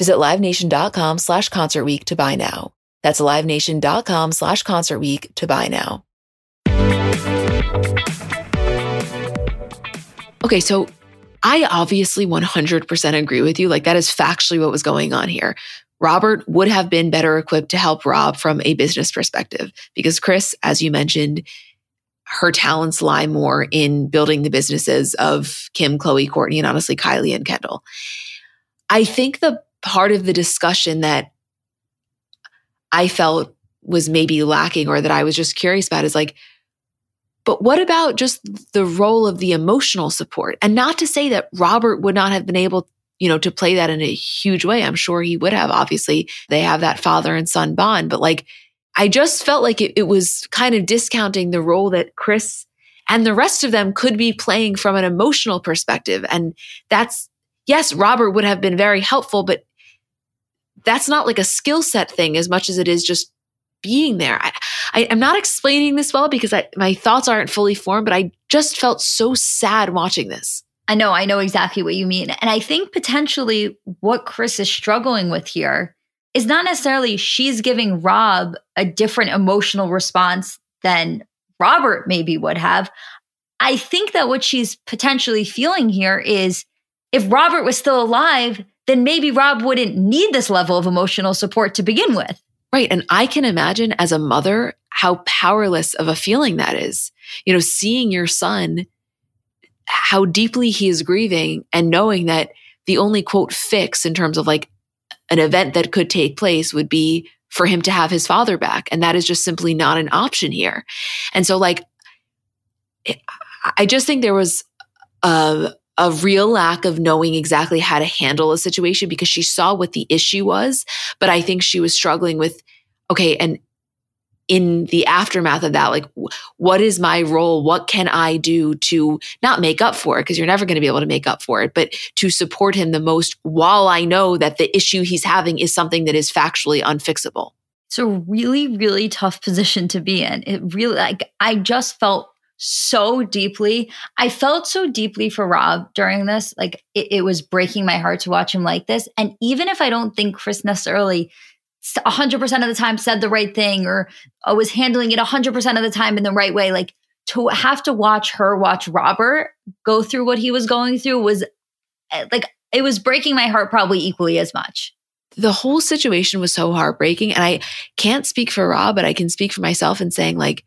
Visit LiveNation.com slash Concert Week to buy now. That's LiveNation.com slash Concert Week to buy now. Okay, so I obviously 100% agree with you. Like, that is factually what was going on here. Robert would have been better equipped to help Rob from a business perspective because Kris, as you mentioned, her talents lie more in building the businesses of Kim, Khloé, Kourtney, and honestly Kylie and Kendall. I think the part of the discussion that I felt was maybe lacking or that I was just curious about is like, but what about just the role of the emotional support? And not to say that Robert would not have been able, you know, to play that in a huge way. I'm sure he would have. Obviously, they have that father and son bond, but like, I just felt like it, it was kind of discounting the role that Kris and the rest of them could be playing from an emotional perspective. And that's, yes, Robert would have been very helpful, but that's not like a skill set thing as much as it is just being there. I, I, am not explaining this well because I, my thoughts aren't fully formed, but I just felt so sad watching this. I know, I know exactly what you mean. And I think potentially what Kris is struggling with here is not necessarily she's giving Rob a different emotional response than Robert maybe would have. I think that what she's potentially feeling here is if Robert was still alive, then maybe Rob wouldn't need this level of emotional support to begin with. Right. And I can imagine as a mother how powerless of a feeling that is. You know, seeing your son, how deeply he is grieving and knowing that the only quote fix in terms of like an event that could take place would be for him to have his father back. And that is just simply not an option here. And so, like, I just think there was a, a real lack of knowing exactly how to handle a situation because she saw what the issue was. But I think she was struggling with, okay, and in the aftermath of that, like, what is my role? What can I do to not make up for it? Because you're never going to be able to make up for it, but to support him the most while I know that the issue he's having is something that is factually unfixable. It's a really, really tough position to be in. It really, like, I just felt so deeply. I felt so deeply for Rob during this. Like it, it, was breaking my heart to watch him like this. And even if I don't think Kris necessarily 100% of the time said the right thing or uh, was handling it 100% of the time in the right way, like to have to watch her watch Robert go through what he was going through was eh, like, it was breaking my heart probably equally as much. The whole situation was so heartbreaking. And I can't speak for Rob, but I can speak for myself and saying, like,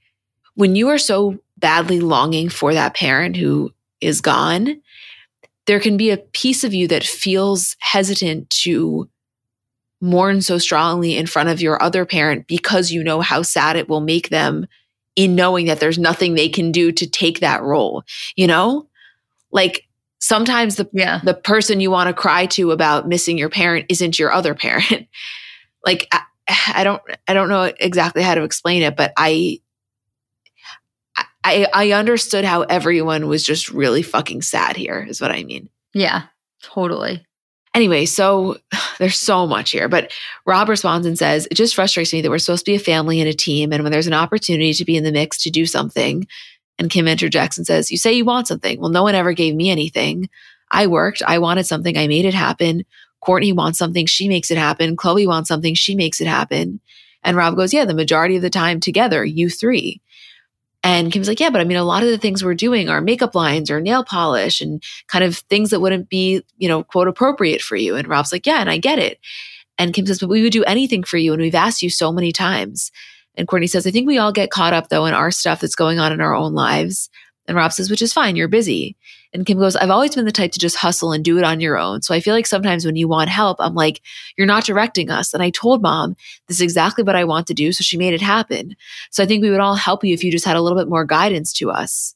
when you are so badly longing for that parent who is gone, there can be a piece of you that feels hesitant to mourn so strongly in front of your other parent because you know how sad it will make them in knowing that there's nothing they can do to take that role, you know? Like sometimes the yeah. the person you want to cry to about missing your parent isn't your other (laughs) parent. like I, I don't I don't know exactly how to explain it, but I I, I understood how everyone was just really fucking sad here, is what I mean. Yeah, totally. Anyway, so (sighs) there's so much here, but Rob responds and says, It just frustrates me that we're supposed to be a family and a team. And when there's an opportunity to be in the mix to do something, and Kim interjects and says, You say you want something. Well, no one ever gave me anything. I worked, I wanted something, I made it happen. Kourtney wants something, she makes it happen. Khloé wants something, she makes it happen. And Rob goes, Yeah, the majority of the time together, you three. And Kim's like, yeah, but I mean, a lot of the things we're doing are makeup lines or nail polish and kind of things that wouldn't be, you know, quote appropriate for you. And Rob's like, yeah, and I get it. And Kim says, but we would do anything for you. And we've asked you so many times. And Kourtney says, I think we all get caught up though in our stuff that's going on in our own lives. And Rob says, which is fine, you're busy. And Kim goes, I've always been the type to just hustle and do it on your own. So I feel like sometimes when you want help, I'm like, you're not directing us. And I told mom this is exactly what I want to do. So she made it happen. So I think we would all help you if you just had a little bit more guidance to us.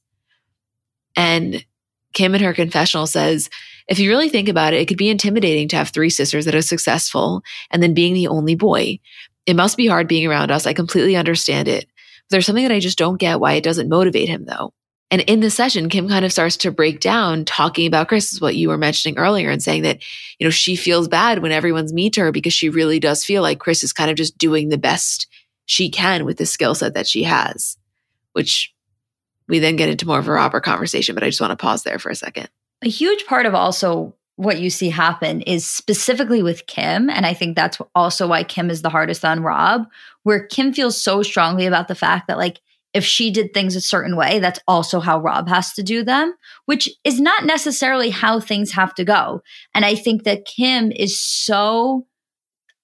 And Kim in her confessional says, if you really think about it, it could be intimidating to have three sisters that are successful and then being the only boy. It must be hard being around us. I completely understand it. But there's something that I just don't get why it doesn't motivate him though. And in the session, Kim kind of starts to break down talking about Kris, is what you were mentioning earlier, and saying that, you know, she feels bad when everyone's mean to her because she really does feel like Kris is kind of just doing the best she can with the skill set that she has, which we then get into more of a Robert conversation. But I just want to pause there for a second. A huge part of also what you see happen is specifically with Kim. And I think that's also why Kim is the hardest on Rob, where Kim feels so strongly about the fact that, like, if she did things a certain way, that's also how Rob has to do them, which is not necessarily how things have to go. And I think that Kim is so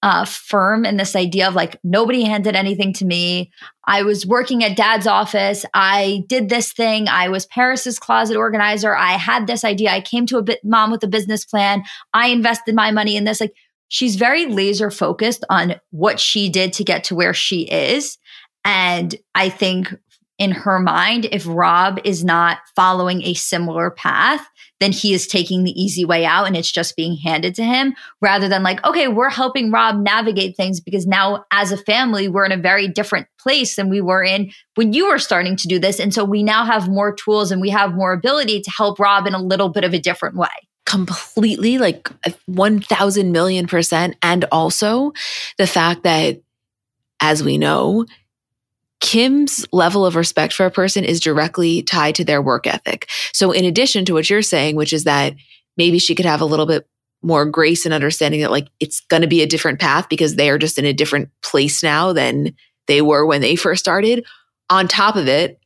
uh, firm in this idea of like nobody handed anything to me. I was working at dad's office. I did this thing. I was Paris's closet organizer. I had this idea. I came to a bit mom with a business plan. I invested my money in this. Like she's very laser focused on what she did to get to where she is. And I think in her mind, if Rob is not following a similar path, then he is taking the easy way out and it's just being handed to him rather than like, okay, we're helping Rob navigate things because now as a family, we're in a very different place than we were in when you were starting to do this. And so we now have more tools and we have more ability to help Rob in a little bit of a different way completely like 1000 million percent and also the fact that as we know Kim's level of respect for a person is directly tied to their work ethic. So, in addition to what you're saying, which is that maybe she could have a little bit more grace and understanding that, like, it's going to be a different path because they are just in a different place now than they were when they first started. On top of it,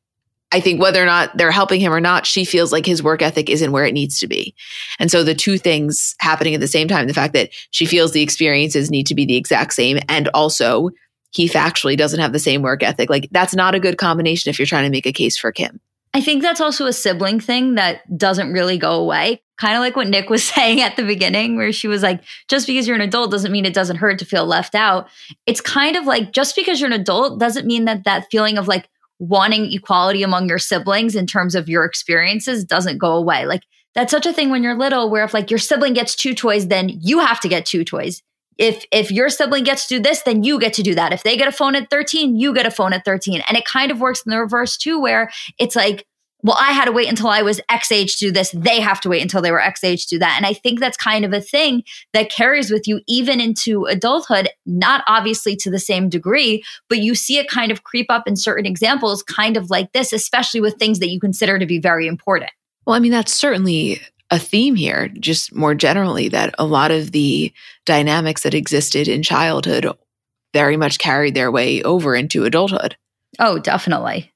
I think whether or not they're helping him or not, she feels like his work ethic isn't where it needs to be. And so the two things happening at the same time the fact that she feels the experiences need to be the exact same, and also he factually doesn't have the same work ethic. Like that's not a good combination if you're trying to make a case for Kim. I think that's also a sibling thing that doesn't really go away. Kind of like what Nick was (laughs) saying at the beginning, where she was like, just because you're an adult doesn't mean it doesn't hurt to feel left out. It's kind of like just because you're an adult doesn't mean that that feeling of like wanting equality among your siblings in terms of your experiences doesn't go away. Like that's such a thing when you're little, where if like your sibling gets two toys, then you have to get two toys if if your sibling gets to do this then you get to do that. If they get a phone at 13 you get a phone at 13 and it kind of works in the reverse too where it's like well i had to wait until i was x age to do this. They have to wait until they were x age to do that. And i think that's kind of a thing that carries with you even into adulthood not obviously to the same degree but you see it kind of creep up in certain examples kind of like this especially with things that you consider to be very important. Well i mean that's certainly a theme here, just more generally, that a lot of the dynamics that existed in childhood very much carried their way over into adulthood. Oh, definitely.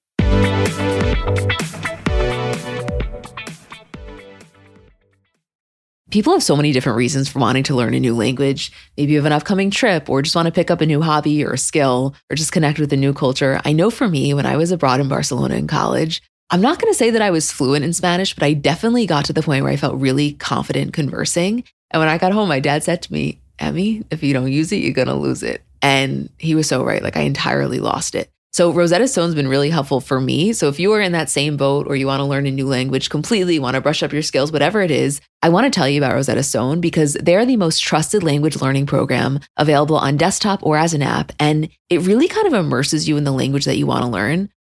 People have so many different reasons for wanting to learn a new language. Maybe you have an upcoming trip or just want to pick up a new hobby or a skill or just connect with a new culture. I know for me, when I was abroad in Barcelona in college, I'm not going to say that I was fluent in Spanish, but I definitely got to the point where I felt really confident conversing. And when I got home, my dad said to me, Emmy, if you don't use it, you're going to lose it. And he was so right. Like I entirely lost it. So Rosetta Stone's been really helpful for me. So if you are in that same boat or you want to learn a new language completely, want to brush up your skills, whatever it is, I want to tell you about Rosetta Stone because they're the most trusted language learning program available on desktop or as an app. And it really kind of immerses you in the language that you want to learn.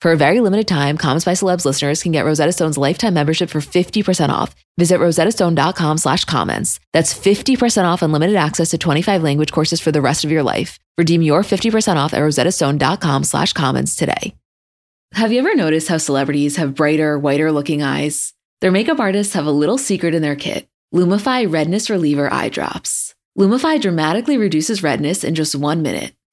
For a very limited time, Comments by Celebs listeners can get Rosetta Stone's lifetime membership for 50% off. Visit rosettastone.com slash comments. That's 50% off unlimited access to 25 language courses for the rest of your life. Redeem your 50% off at rosettastone.com slash comments today. Have you ever noticed how celebrities have brighter, whiter looking eyes? Their makeup artists have a little secret in their kit. Lumify Redness Reliever Eye Drops. Lumify dramatically reduces redness in just one minute.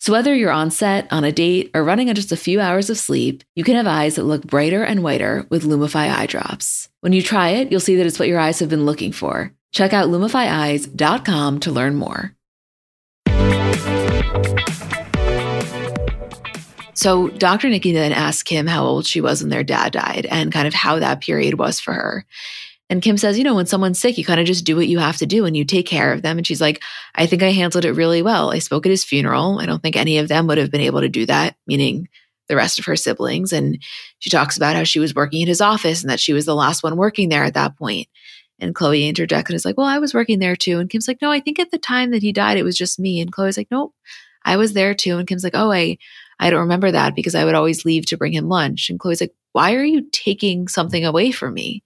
So whether you're on set, on a date, or running on just a few hours of sleep, you can have eyes that look brighter and whiter with Lumify eye drops. When you try it, you'll see that it's what your eyes have been looking for. Check out lumifyeyes.com to learn more. So Dr. Nikki then asked Kim how old she was when their dad died and kind of how that period was for her. And Kim says, you know, when someone's sick, you kind of just do what you have to do and you take care of them. And she's like, I think I handled it really well. I spoke at his funeral. I don't think any of them would have been able to do that, meaning the rest of her siblings. And she talks about how she was working in his office and that she was the last one working there at that point. And Khloé interjects and is like, Well, I was working there too. And Kim's like, No, I think at the time that he died, it was just me. And Khloé's like, Nope, I was there too. And Kim's like, Oh, I, I don't remember that because I would always leave to bring him lunch. And Khloé's like, Why are you taking something away from me?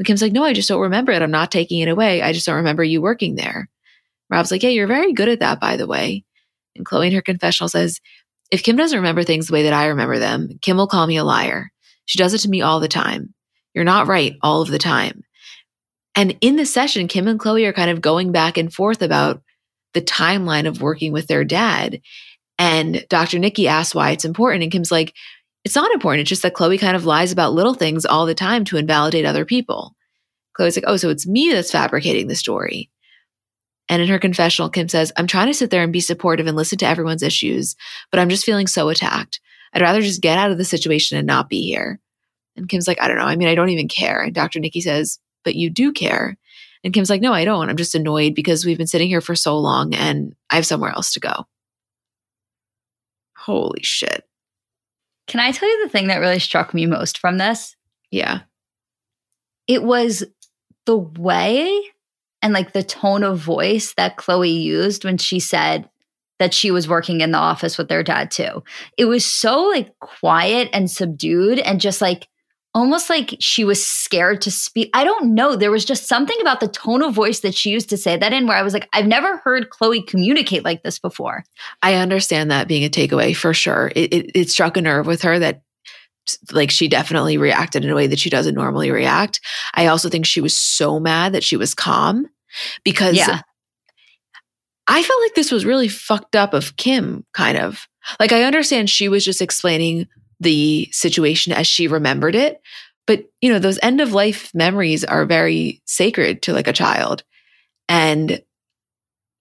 And Kim's like, No, I just don't remember it. I'm not taking it away. I just don't remember you working there. Rob's like, Yeah, you're very good at that, by the way. And Khloé in her confessional says, If Kim doesn't remember things the way that I remember them, Kim will call me a liar. She does it to me all the time. You're not right all of the time. And in the session, Kim and Khloé are kind of going back and forth about the timeline of working with their dad. And Dr. Nikki asks why it's important. And Kim's like, it's not important. It's just that Khloé kind of lies about little things all the time to invalidate other people. Khloé's like, oh, so it's me that's fabricating the story. And in her confessional, Kim says, I'm trying to sit there and be supportive and listen to everyone's issues, but I'm just feeling so attacked. I'd rather just get out of the situation and not be here. And Kim's like, I don't know. I mean, I don't even care. And Dr. Nikki says, but you do care. And Kim's like, no, I don't. I'm just annoyed because we've been sitting here for so long and I have somewhere else to go. Holy shit. Can I tell you the thing that really struck me most from this? Yeah. It was the way and like the tone of voice that Khloé used when she said that she was working in the office with their dad too. It was so like quiet and subdued and just like almost like she was scared to speak. I don't know. There was just something about the tone of voice that she used to say that in where I was like, I've never heard Khloé communicate like this before. I understand that being a takeaway for sure. It, it, it struck a nerve with her that like she definitely reacted in a way that she doesn't normally react. I also think she was so mad that she was calm because yeah. I felt like this was really fucked up of Kim, kind of. Like I understand she was just explaining the situation as she remembered it. But, you know, those end of life memories are very sacred to like a child. And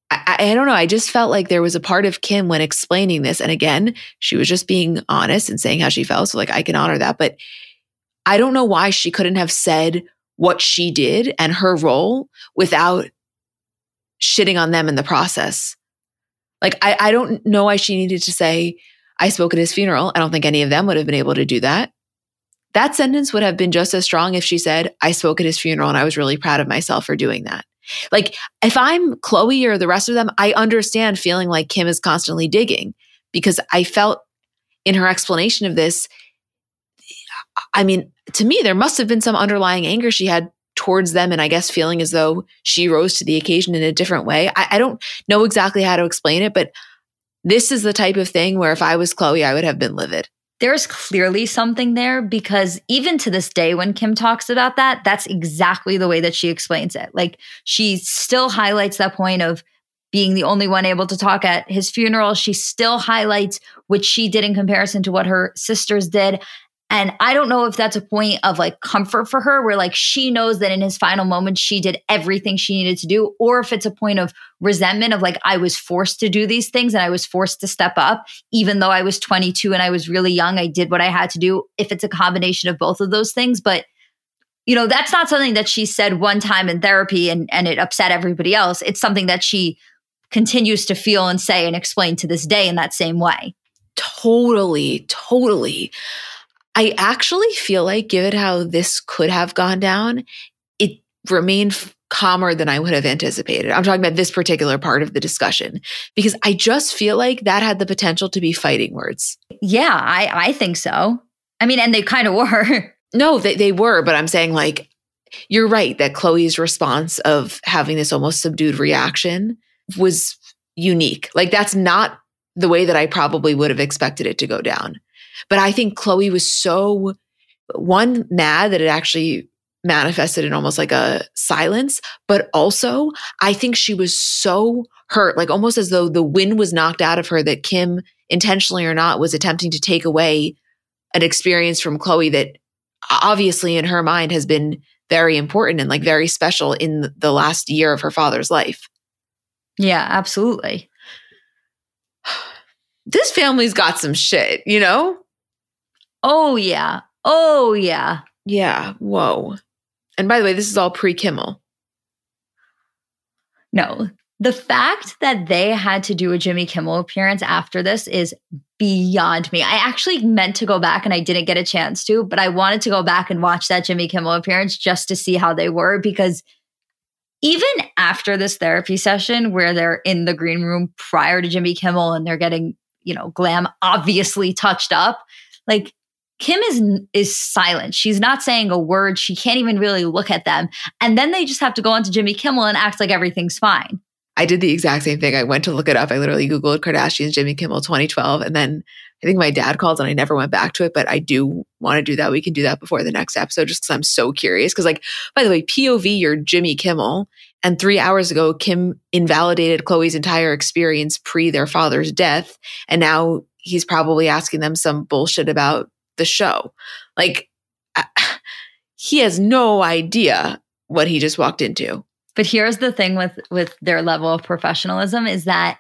I, I, don't know. I just felt like there was a part of Kim when explaining this. And again, she was just being honest and saying how she felt. So, like, I can honor that. But I don't know why she couldn't have said what she did and her role without shitting on them in the process. Like, I, I don't know why she needed to say, I spoke at his funeral. I don't think any of them would have been able to do that. That sentence would have been just as strong if she said, I spoke at his funeral and I was really proud of myself for doing that. Like, if I'm Khloé or the rest of them, I understand feeling like Kim is constantly digging because I felt in her explanation of this, I mean, to me, there must have been some underlying anger she had towards them and I guess feeling as though she rose to the occasion in a different way. I, I don't know exactly how to explain it, but this is the type of thing where if I was Khloé, I would have been livid. There's clearly something there because even to this day, when Kim talks about that, that's exactly the way that she explains it. Like she still highlights that point of being the only one able to talk at his funeral. She still highlights what she did in comparison to what her sisters did. And I don't know if that's a point of like comfort for her, where like she knows that in his final moments, she did everything she needed to do, or if it's a point of resentment of like, I was forced to do these things and I was forced to step up, even though I was 22 and I was really young, I did what I had to do. If it's a combination of both of those things, but you know, that's not something that she said one time in therapy and, and it upset everybody else. It's something that she continues to feel and say and explain to this day in that same way. Totally, totally. I actually feel like, given how this could have gone down, it remained calmer than I would have anticipated. I'm talking about this particular part of the discussion because I just feel like that had the potential to be fighting words. Yeah, I, I think so. I mean, and they kind of (laughs) were. No, they, they were, but I'm saying like, you're right that Khloé's response of having this almost subdued reaction was unique. Like, that's not the way that I probably would have expected it to go down. But I think Khloé was so one mad that it actually manifested in almost like a silence, but also I think she was so hurt, like almost as though the wind was knocked out of her that Kim, intentionally or not, was attempting to take away an experience from Khloé that obviously in her mind has been very important and like very special in the last year of her father's life. Yeah, absolutely. (sighs) this family's got some shit, you know? Oh, yeah. Oh, yeah. Yeah. Whoa. And by the way, this is all pre Kimmel. No, the fact that they had to do a Jimmy Kimmel appearance after this is beyond me. I actually meant to go back and I didn't get a chance to, but I wanted to go back and watch that Jimmy Kimmel appearance just to see how they were because even after this therapy session where they're in the green room prior to Jimmy Kimmel and they're getting, you know, glam obviously touched up, like Kim is is silent. She's not saying a word. She can't even really look at them. And then they just have to go on to Jimmy Kimmel and act like everything's fine. I did the exact same thing. I went to look it up. I literally Googled Kardashians Jimmy Kimmel 2012. And then I think my dad called and I never went back to it, but I do want to do that. We can do that before the next episode just because I'm so curious. Because, like, by the way, POV, you're Jimmy Kimmel. And three hours ago, Kim invalidated Khloé's entire experience pre their father's death. And now he's probably asking them some bullshit about the show. Like, (sighs) he has no idea what he just walked into. But here's the thing with with their level of professionalism is that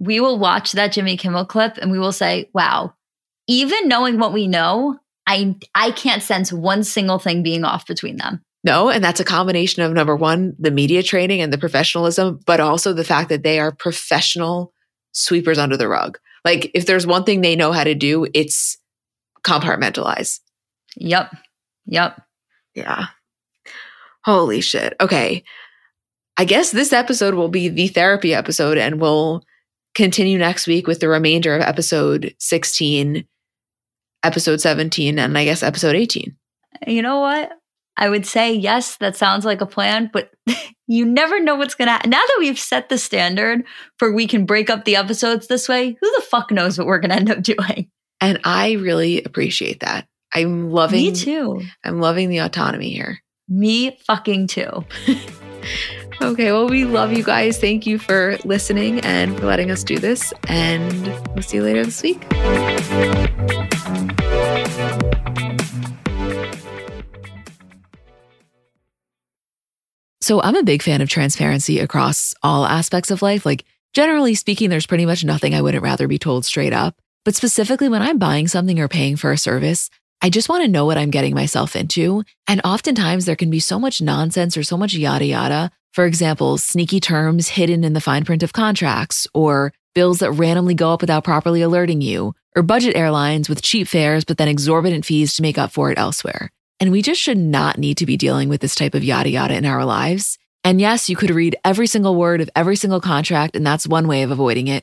we will watch that Jimmy Kimmel clip and we will say, "Wow, even knowing what we know, I I can't sense one single thing being off between them." No, and that's a combination of number one, the media training and the professionalism, but also the fact that they are professional sweepers under the rug. Like if there's one thing they know how to do, it's compartmentalize. Yep. Yep. Yeah. Holy shit. Okay. I guess this episode will be the therapy episode, and we'll continue next week with the remainder of episode 16, episode 17, and I guess episode 18. You know what? I would say, yes, that sounds like a plan, but (laughs) you never know what's going to happen. Now that we've set the standard for we can break up the episodes this way, who the fuck knows what we're going to end up (laughs) doing? And I really appreciate that. I'm loving Me too. I'm loving the autonomy here. Me fucking too. (laughs) Okay, well, we love you guys. Thank you for listening and for letting us do this. And we'll see you later this week. So, I'm a big fan of transparency across all aspects of life. Like, generally speaking, there's pretty much nothing I wouldn't rather be told straight up. But specifically, when I'm buying something or paying for a service, I just want to know what I'm getting myself into. And oftentimes, there can be so much nonsense or so much yada yada for example, sneaky terms hidden in the fine print of contracts, or bills that randomly go up without properly alerting you, or budget airlines with cheap fares but then exorbitant fees to make up for it elsewhere. And we just should not need to be dealing with this type of yada yada in our lives. And yes, you could read every single word of every single contract, and that's one way of avoiding it.